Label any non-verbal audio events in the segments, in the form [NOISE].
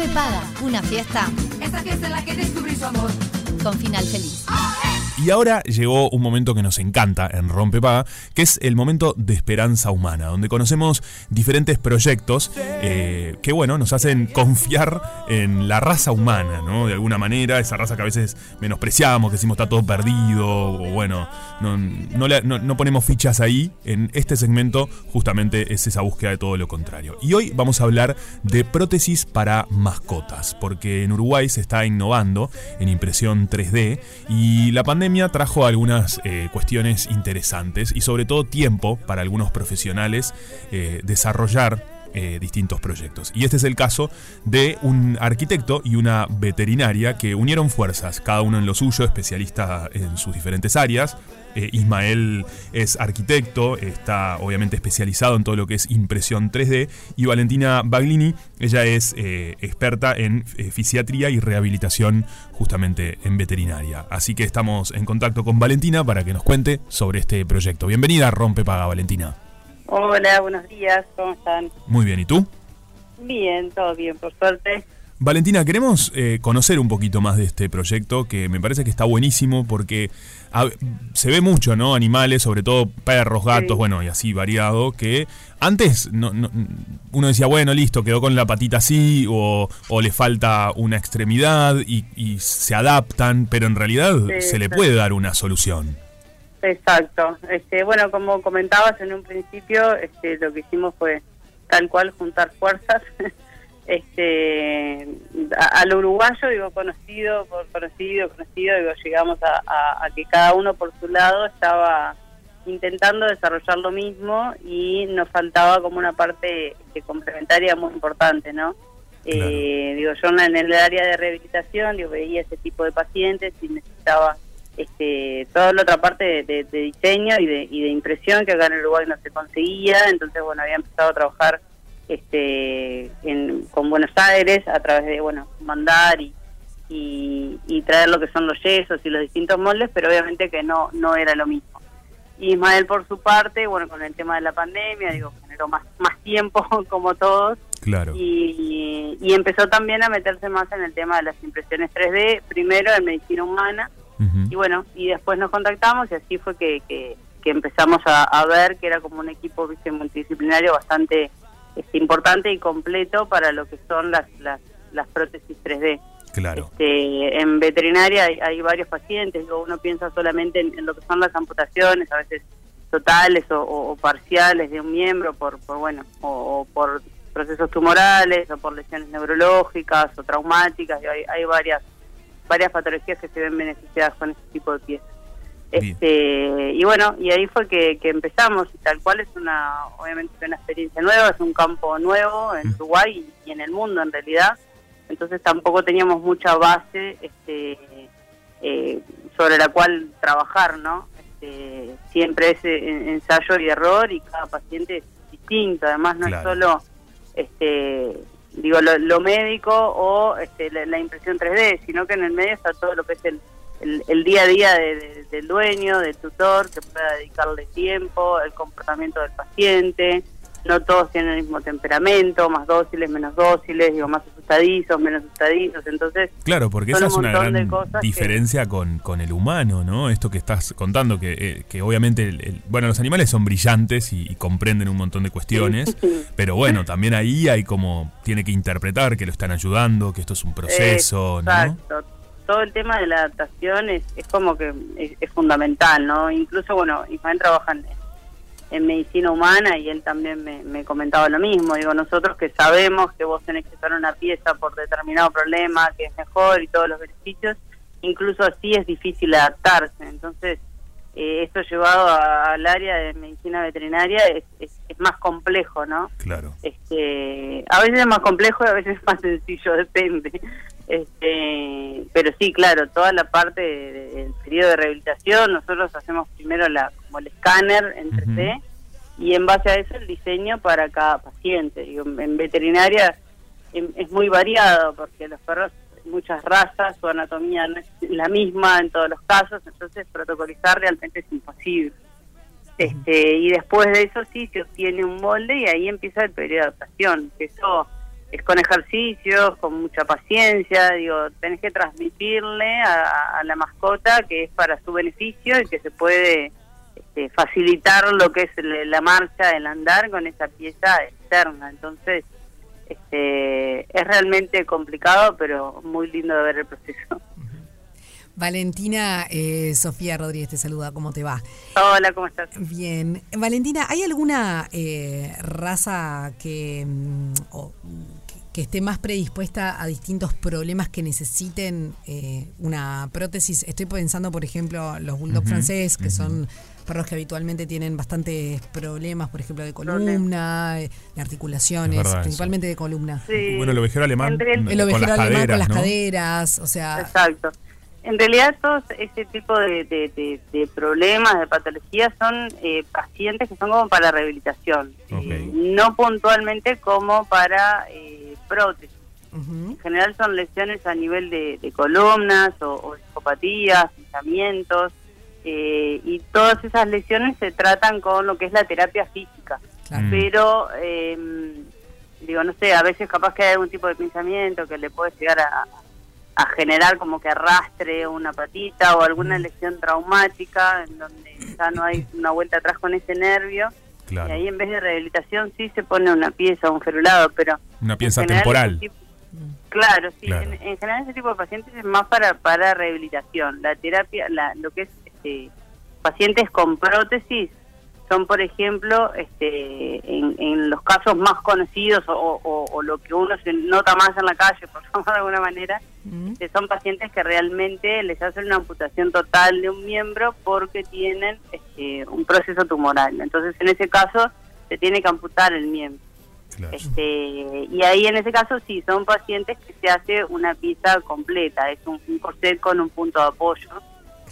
Rompe Paga, una fiesta Esa fiesta en la que descubrí su amor. con final feliz. Y ahora llegó un momento que nos encanta en Rompepaga, que es el momento de esperanza humana, donde conocemos diferentes proyectos eh, que, bueno, nos hacen confiar en la raza humana, ¿no? De alguna manera, esa raza que a veces menospreciamos, que decimos está todo perdido, o bueno, no, no no ponemos fichas ahí. En este segmento, justamente, es esa búsqueda de todo lo contrario. Y hoy vamos a hablar de prótesis para mascotas, porque en Uruguay se está innovando en impresión 3D y la pandemia trajo algunas eh, cuestiones interesantes y sobre todo tiempo para algunos profesionales eh, desarrollar eh, distintos proyectos. Y este es el caso de un arquitecto y una veterinaria que unieron fuerzas, cada uno en lo suyo, especialista en sus diferentes áreas. Eh, Ismael es arquitecto, está obviamente especializado en todo lo que es impresión 3D. Y Valentina Baglini, ella es eh, experta en fisiatría y rehabilitación justamente en veterinaria. Así que estamos en contacto con Valentina para que nos cuente sobre este proyecto. Bienvenida Rompe Paga, Valentina. Hola, buenos días, ¿cómo están? Muy bien, ¿y tú? Bien, todo bien, por suerte. Valentina, queremos eh, conocer un poquito más de este proyecto que me parece que está buenísimo porque a- se ve mucho, ¿no? Animales, sobre todo perros, gatos, Sí. bueno, y así variado, que antes no, no- uno decía, bueno, listo, quedó con la patita así o, o le falta una extremidad y, y se adaptan, pero en realidad Sí, se le puede dar una solución. Exacto. Este, bueno, como comentabas en un principio, este, lo que hicimos fue tal cual juntar fuerzas. [LAUGHS] este, a- al uruguayo, digo, conocido, por conocido, conocido, digo, llegamos a, a- a que cada uno por su lado estaba intentando desarrollar lo mismo y nos faltaba como una parte este, complementaria muy importante, ¿no? Eh, digo, yo en el área de rehabilitación, digo, veía ese tipo de pacientes y necesitaba este, toda la otra parte de, de- de diseño y de, y de impresión que acá en Uruguay no se conseguía, entonces bueno, había empezado a trabajar este, en, con Buenos Aires a través de, bueno, mandar y, y, y traer lo que son los yesos y los distintos moldes, pero obviamente que no, no era lo mismo. Y Ismael por su parte, bueno, con el tema de la pandemia, digo, generó más, más tiempo [LAUGHS] como todos, Claro. y, y empezó también a meterse más en el tema de las impresiones 3D, primero en medicina humana, Y bueno, y después nos contactamos y así fue que, que, que empezamos a, a ver que era como un equipo viste multidisciplinario bastante este, importante y completo para lo que son las, las, las prótesis 3D. Claro. Este, en veterinaria hay, hay varios pacientes, uno piensa solamente en, en lo que son las amputaciones, a veces totales o, o- o parciales de un miembro por, por bueno, o, o por procesos tumorales o por lesiones neurológicas o traumáticas, hay, hay varias varias patologías que se ven beneficiadas con este tipo de piezas. Este, y bueno, y ahí fue que, que empezamos, y tal cual es una, obviamente una experiencia nueva, es un campo nuevo en Mm. Uruguay y, y en el mundo en realidad, entonces tampoco teníamos mucha base este, eh, sobre la cual trabajar, ¿no? Este, siempre es eh, ensayo y error y cada paciente es distinto, además no Claro. es solo este digo lo, lo médico o este, la, impresión 3D, sino que en el medio está todo lo que es el, el, el día a día de- del dueño, del tutor, que pueda dedicarle tiempo, el comportamiento del paciente. No todos tienen el mismo temperamento, más dóciles, menos dóciles, digo, más asustadizos, menos asustadizos. Entonces, Claro, porque esa es un una gran que- diferencia con, con el humano, ¿no? Esto que estás contando, que, eh, que obviamente, el- el- bueno, los animales son brillantes y, y comprenden un montón de cuestiones, pero bueno, también ahí hay como, tiene que interpretar que lo están ayudando, que esto es un proceso, ¿no? Exacto. Todo el tema de la adaptación es, es como que es, es fundamental, ¿no? Incluso, bueno, Ismael trabaja en, en medicina humana y él también me, me comentaba lo mismo. Digo, nosotros que sabemos que vos tenés que usar una pieza por determinado problema, que es mejor y todos los beneficios, incluso así es difícil adaptarse. Entonces, eh, esto llevado a- al área de medicina veterinaria es, es, es más complejo, ¿no? Claro. este a veces es más complejo y a veces es más sencillo [LAUGHS] depende este pero sí claro toda la parte de- de- del periodo de rehabilitación nosotros hacemos primero la como el escáner en 3D y en base a eso el diseño para cada paciente. Digo, en veterinaria em- es muy variado porque los perros muchas razas su anatomía no es la misma en todos los casos entonces protocolizar realmente es imposible. Este, y después de eso sí se obtiene un molde y ahí empieza el periodo de adaptación, que eso es con ejercicios, con mucha paciencia, digo, tenés que transmitirle a, a la mascota que es para su beneficio y que se puede este, facilitar lo que es la marcha, el andar con esa pieza externa. Entonces, este, es realmente complicado, pero muy lindo de ver el proceso. Valentina, eh, Sofía Rodríguez te saluda, ¿cómo te va? Hola, ¿cómo estás? Bien. Valentina, ¿hay alguna eh, raza que, mm, o, que- esté más predispuesta a distintos problemas que necesiten eh, una prótesis? Estoy pensando, por ejemplo, los bulldog francés, que son perros que habitualmente tienen bastantes problemas, por ejemplo, de columna, eh, de articulaciones, Es verdad principalmente de columna. Sí. Bueno, el ovejero alemán El con las alemán caderas, con las ¿no? caderas, o sea, Exacto. En realidad todos ese tipo de, de- de- de problemas, de patologías, son eh, pacientes que son como para rehabilitación, eh, no puntualmente como para eh, prótesis. En general son lesiones a nivel de, de columnas o, o discopatías, pinzamientos, eh, y todas esas lesiones se tratan con lo que es la terapia física. claro. Mm. Pero, eh, digo, no sé, a veces capaz que hay algún tipo de pensamiento que le puede llegar a, a generar como que arrastre una patita o alguna lesión traumática en donde ya no hay una vuelta atrás con ese nervio. Claro. Y ahí en vez de rehabilitación sí se pone una pieza, un ferulado, pero... Una pieza general temporal. tipo- claro, sí. Claro. En, en general ese tipo de pacientes es más para, para rehabilitación. La terapia, la, lo que es este, pacientes con prótesis son, por ejemplo, este, en, en los casos más conocidos o, o- o lo que uno se nota más en la calle, [LAUGHS] por llamarlo de alguna manera, Mm, son pacientes que realmente les hacen una amputación total de un miembro porque tienen este, un proceso tumoral. Entonces, en ese caso, se tiene que amputar el miembro. Claro. Este, y ahí en ese caso sí, son pacientes que se hace una pieza completa, es un, un corset con un punto de apoyo,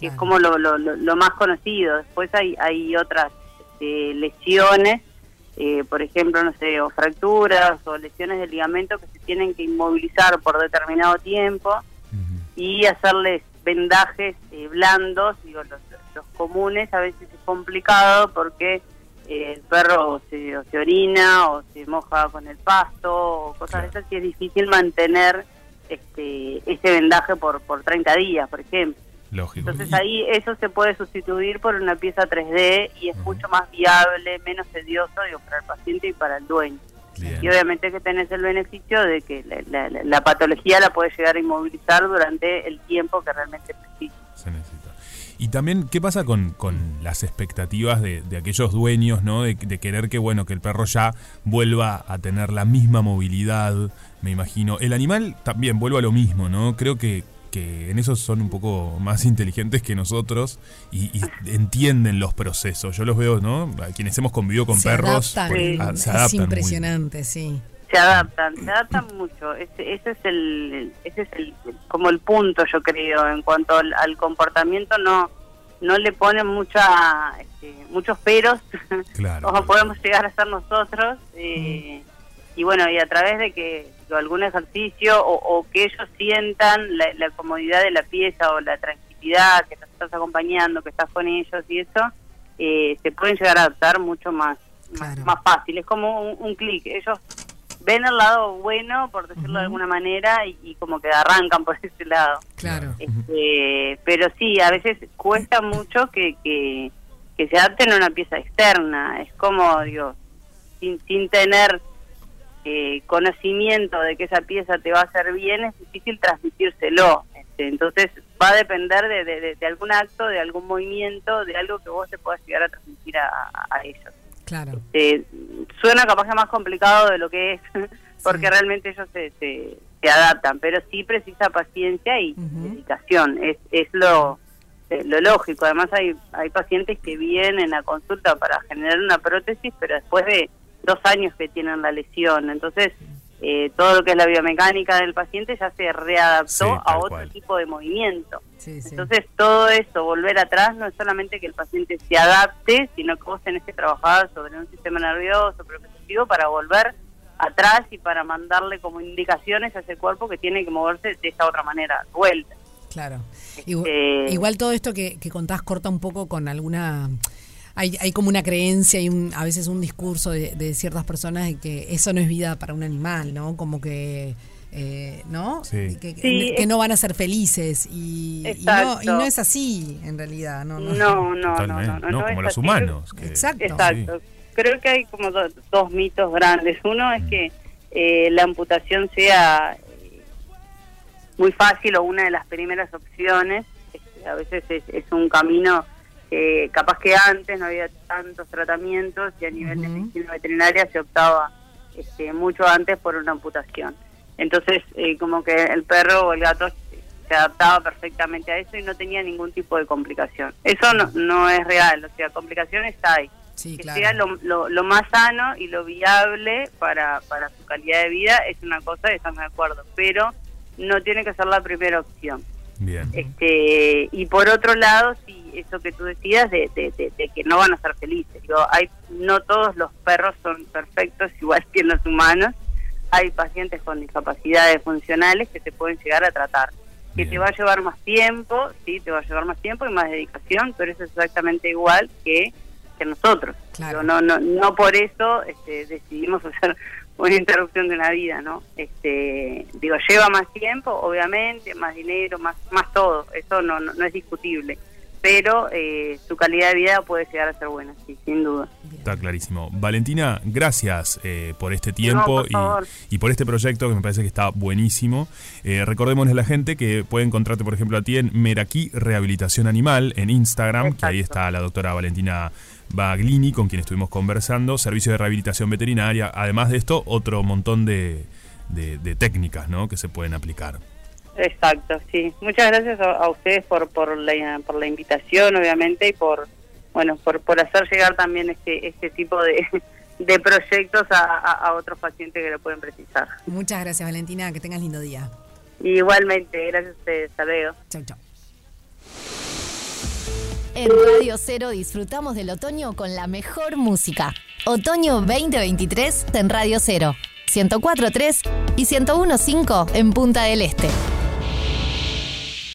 que es como lo, lo, lo- lo más conocido. Después hay, hay otras este, lesiones, eh, por ejemplo, no sé, o fracturas o lesiones de ligamento que se tienen que inmovilizar por determinado tiempo y hacerles vendajes eh, blandos, digo, los, los comunes a veces es complicado porque eh, el perro se, o se orina o se moja con el pasto o cosas de esas y es difícil mantener este ese vendaje por, por 30 días, por ejemplo. Lógico. Entonces ahí eso se puede sustituir por una pieza 3D y es mucho más viable, menos tedioso digo, para el paciente y para el dueño. Bien. Y obviamente que tenés el beneficio de que la, la- la- la patología la puedes llegar a inmovilizar durante el tiempo que realmente precisa. se necesita. Y también, ¿qué pasa con, con las expectativas de, de aquellos dueños, ¿no? De, de querer que, bueno, que el perro ya vuelva a tener la misma movilidad, me imagino. El animal también vuelve a lo mismo, ¿no? Creo que, que en eso son un poco más inteligentes que nosotros y, y entienden los procesos. Yo los veo, ¿no? A quienes hemos convivido con se perros, adaptan, pues, ah, se es adaptan muy- impresionante, sí. Se adaptan, se adaptan mucho. Ese, ese es el, ese es el, como el punto, yo creo, en cuanto al, al comportamiento no no le ponen mucha, este, muchos peros, Claro. [LAUGHS] como podemos llegar a ser nosotros. eh, Y bueno, y a través de que o algún ejercicio o, o que ellos sientan la, la comodidad de la pieza o la tranquilidad, que los estás acompañando, que estás con ellos y eso, eh, se pueden llegar a adaptar mucho más, más- Claro. más fácil. Es como un, un clic. Ellos ven el lado bueno, por decirlo de alguna manera, y, y como que arrancan [LAUGHS] por ese lado. Claro. Este, pero sí, a veces cuesta mucho que, que, que se adapten a una pieza externa. Es como, digo, sin, sin tener eh, conocimiento de que esa pieza te va a hacer bien, es difícil transmitírselo. Este, entonces va a depender de, de- algún acto, de algún movimiento, de algo que vos te puedas llegar a transmitir a, ellos. Claro. Eh, suena capaz que más complicado de lo que es, [LAUGHS] porque Sí. realmente ellos se, se, se adaptan, pero sí precisa paciencia y dedicación, es, es lo, eh, lo lógico. Además hay, hay pacientes que vienen a consulta para generar una prótesis, pero después de dos años que tienen la lesión, entonces eh, todo lo que es la biomecánica del paciente ya se readaptó Sí, a otro cual. tipo de movimiento. Sí, sí. Entonces, todo eso, volver atrás, no es solamente que el paciente se adapte, sino que vos tenés que trabajar sobre un sistema nervioso, propio para volver atrás y para mandarle como indicaciones a ese cuerpo que tiene que moverse de esa otra manera, vuelta. Claro. Igual, Este- igual todo esto que, que contás corta un poco con alguna hay, hay como una creencia y un, a veces un discurso de, de ciertas personas de que eso no es vida para un animal, ¿no? Como que eh, ¿no? Sí. Que, que- Sí, que es- no van a ser felices y, y no, y no es así en realidad, no, no. No, no, no, no, no, No, no como es los así. humanos. que- Exacto. Exacto. Creo que hay como do- dos mitos grandes. Uno es que eh, la amputación sea eh, muy fácil o una de las primeras opciones. Este, a veces es, es un camino que capaz que antes no había tantos tratamientos y a nivel de Ujú. medicina veterinaria se optaba este, mucho antes por una amputación. Entonces, eh, como que el perro o el gato se adaptaba perfectamente a eso y no tenía ningún tipo de complicación. Eso no, no es real, o sea, complicaciones hay. Sí, que claro. sea lo, lo, lo más sano y lo viable para, para su calidad de vida es una cosa, estamos de acuerdo, pero no tiene que ser la primera opción. Bien. Este, y por otro lado, sí, eso que tú decías de, de, de- de que no van a ser felices. Digo, hay, no todos los perros son perfectos, [LAUGHS] igual que los humanos. Hay pacientes con discapacidades funcionales que se pueden llegar a tratar. Que Bien. te va a llevar más tiempo, sí, te va a llevar más tiempo y más dedicación, pero eso es exactamente igual que, que nosotros. Claro. Digo, no, no, no por eso este, decidimos [LAUGHS] hacer una interrupción de una vida, ¿no? Este, digo, lleva más tiempo, obviamente, más dinero, más, más todo, eso no, no es discutible, pero eh, su calidad de vida puede llegar a ser buena, sí, sin duda. Está clarísimo. Valentina, gracias eh, por este tiempo por y, y por este proyecto que me parece que está buenísimo. Eh, recordémosle a la gente que puede encontrarte, por ejemplo, a ti en Meraki Rehabilitación Animal en Instagram, que ahí está la doctora Valentina Baglini, con quien estuvimos conversando, servicio de rehabilitación veterinaria. Además de esto, otro montón de, de- de técnicas ¿no? que se pueden aplicar. Exacto, sí. Muchas gracias a, a ustedes por, por, la, por la invitación, obviamente, y por bueno por, por hacer llegar también este, este tipo de, [LAUGHS] de proyectos a, a, a otros pacientes que lo pueden precisar. Muchas gracias, Valentina. Que tengas lindo día. Igualmente, gracias a ustedes. Hasta luego. Chau, chau. En Radio Cero disfrutamos del otoño con la mejor música. Otoño 2023 en Radio Cero. 104.3 y 101.5 en Punta del Este.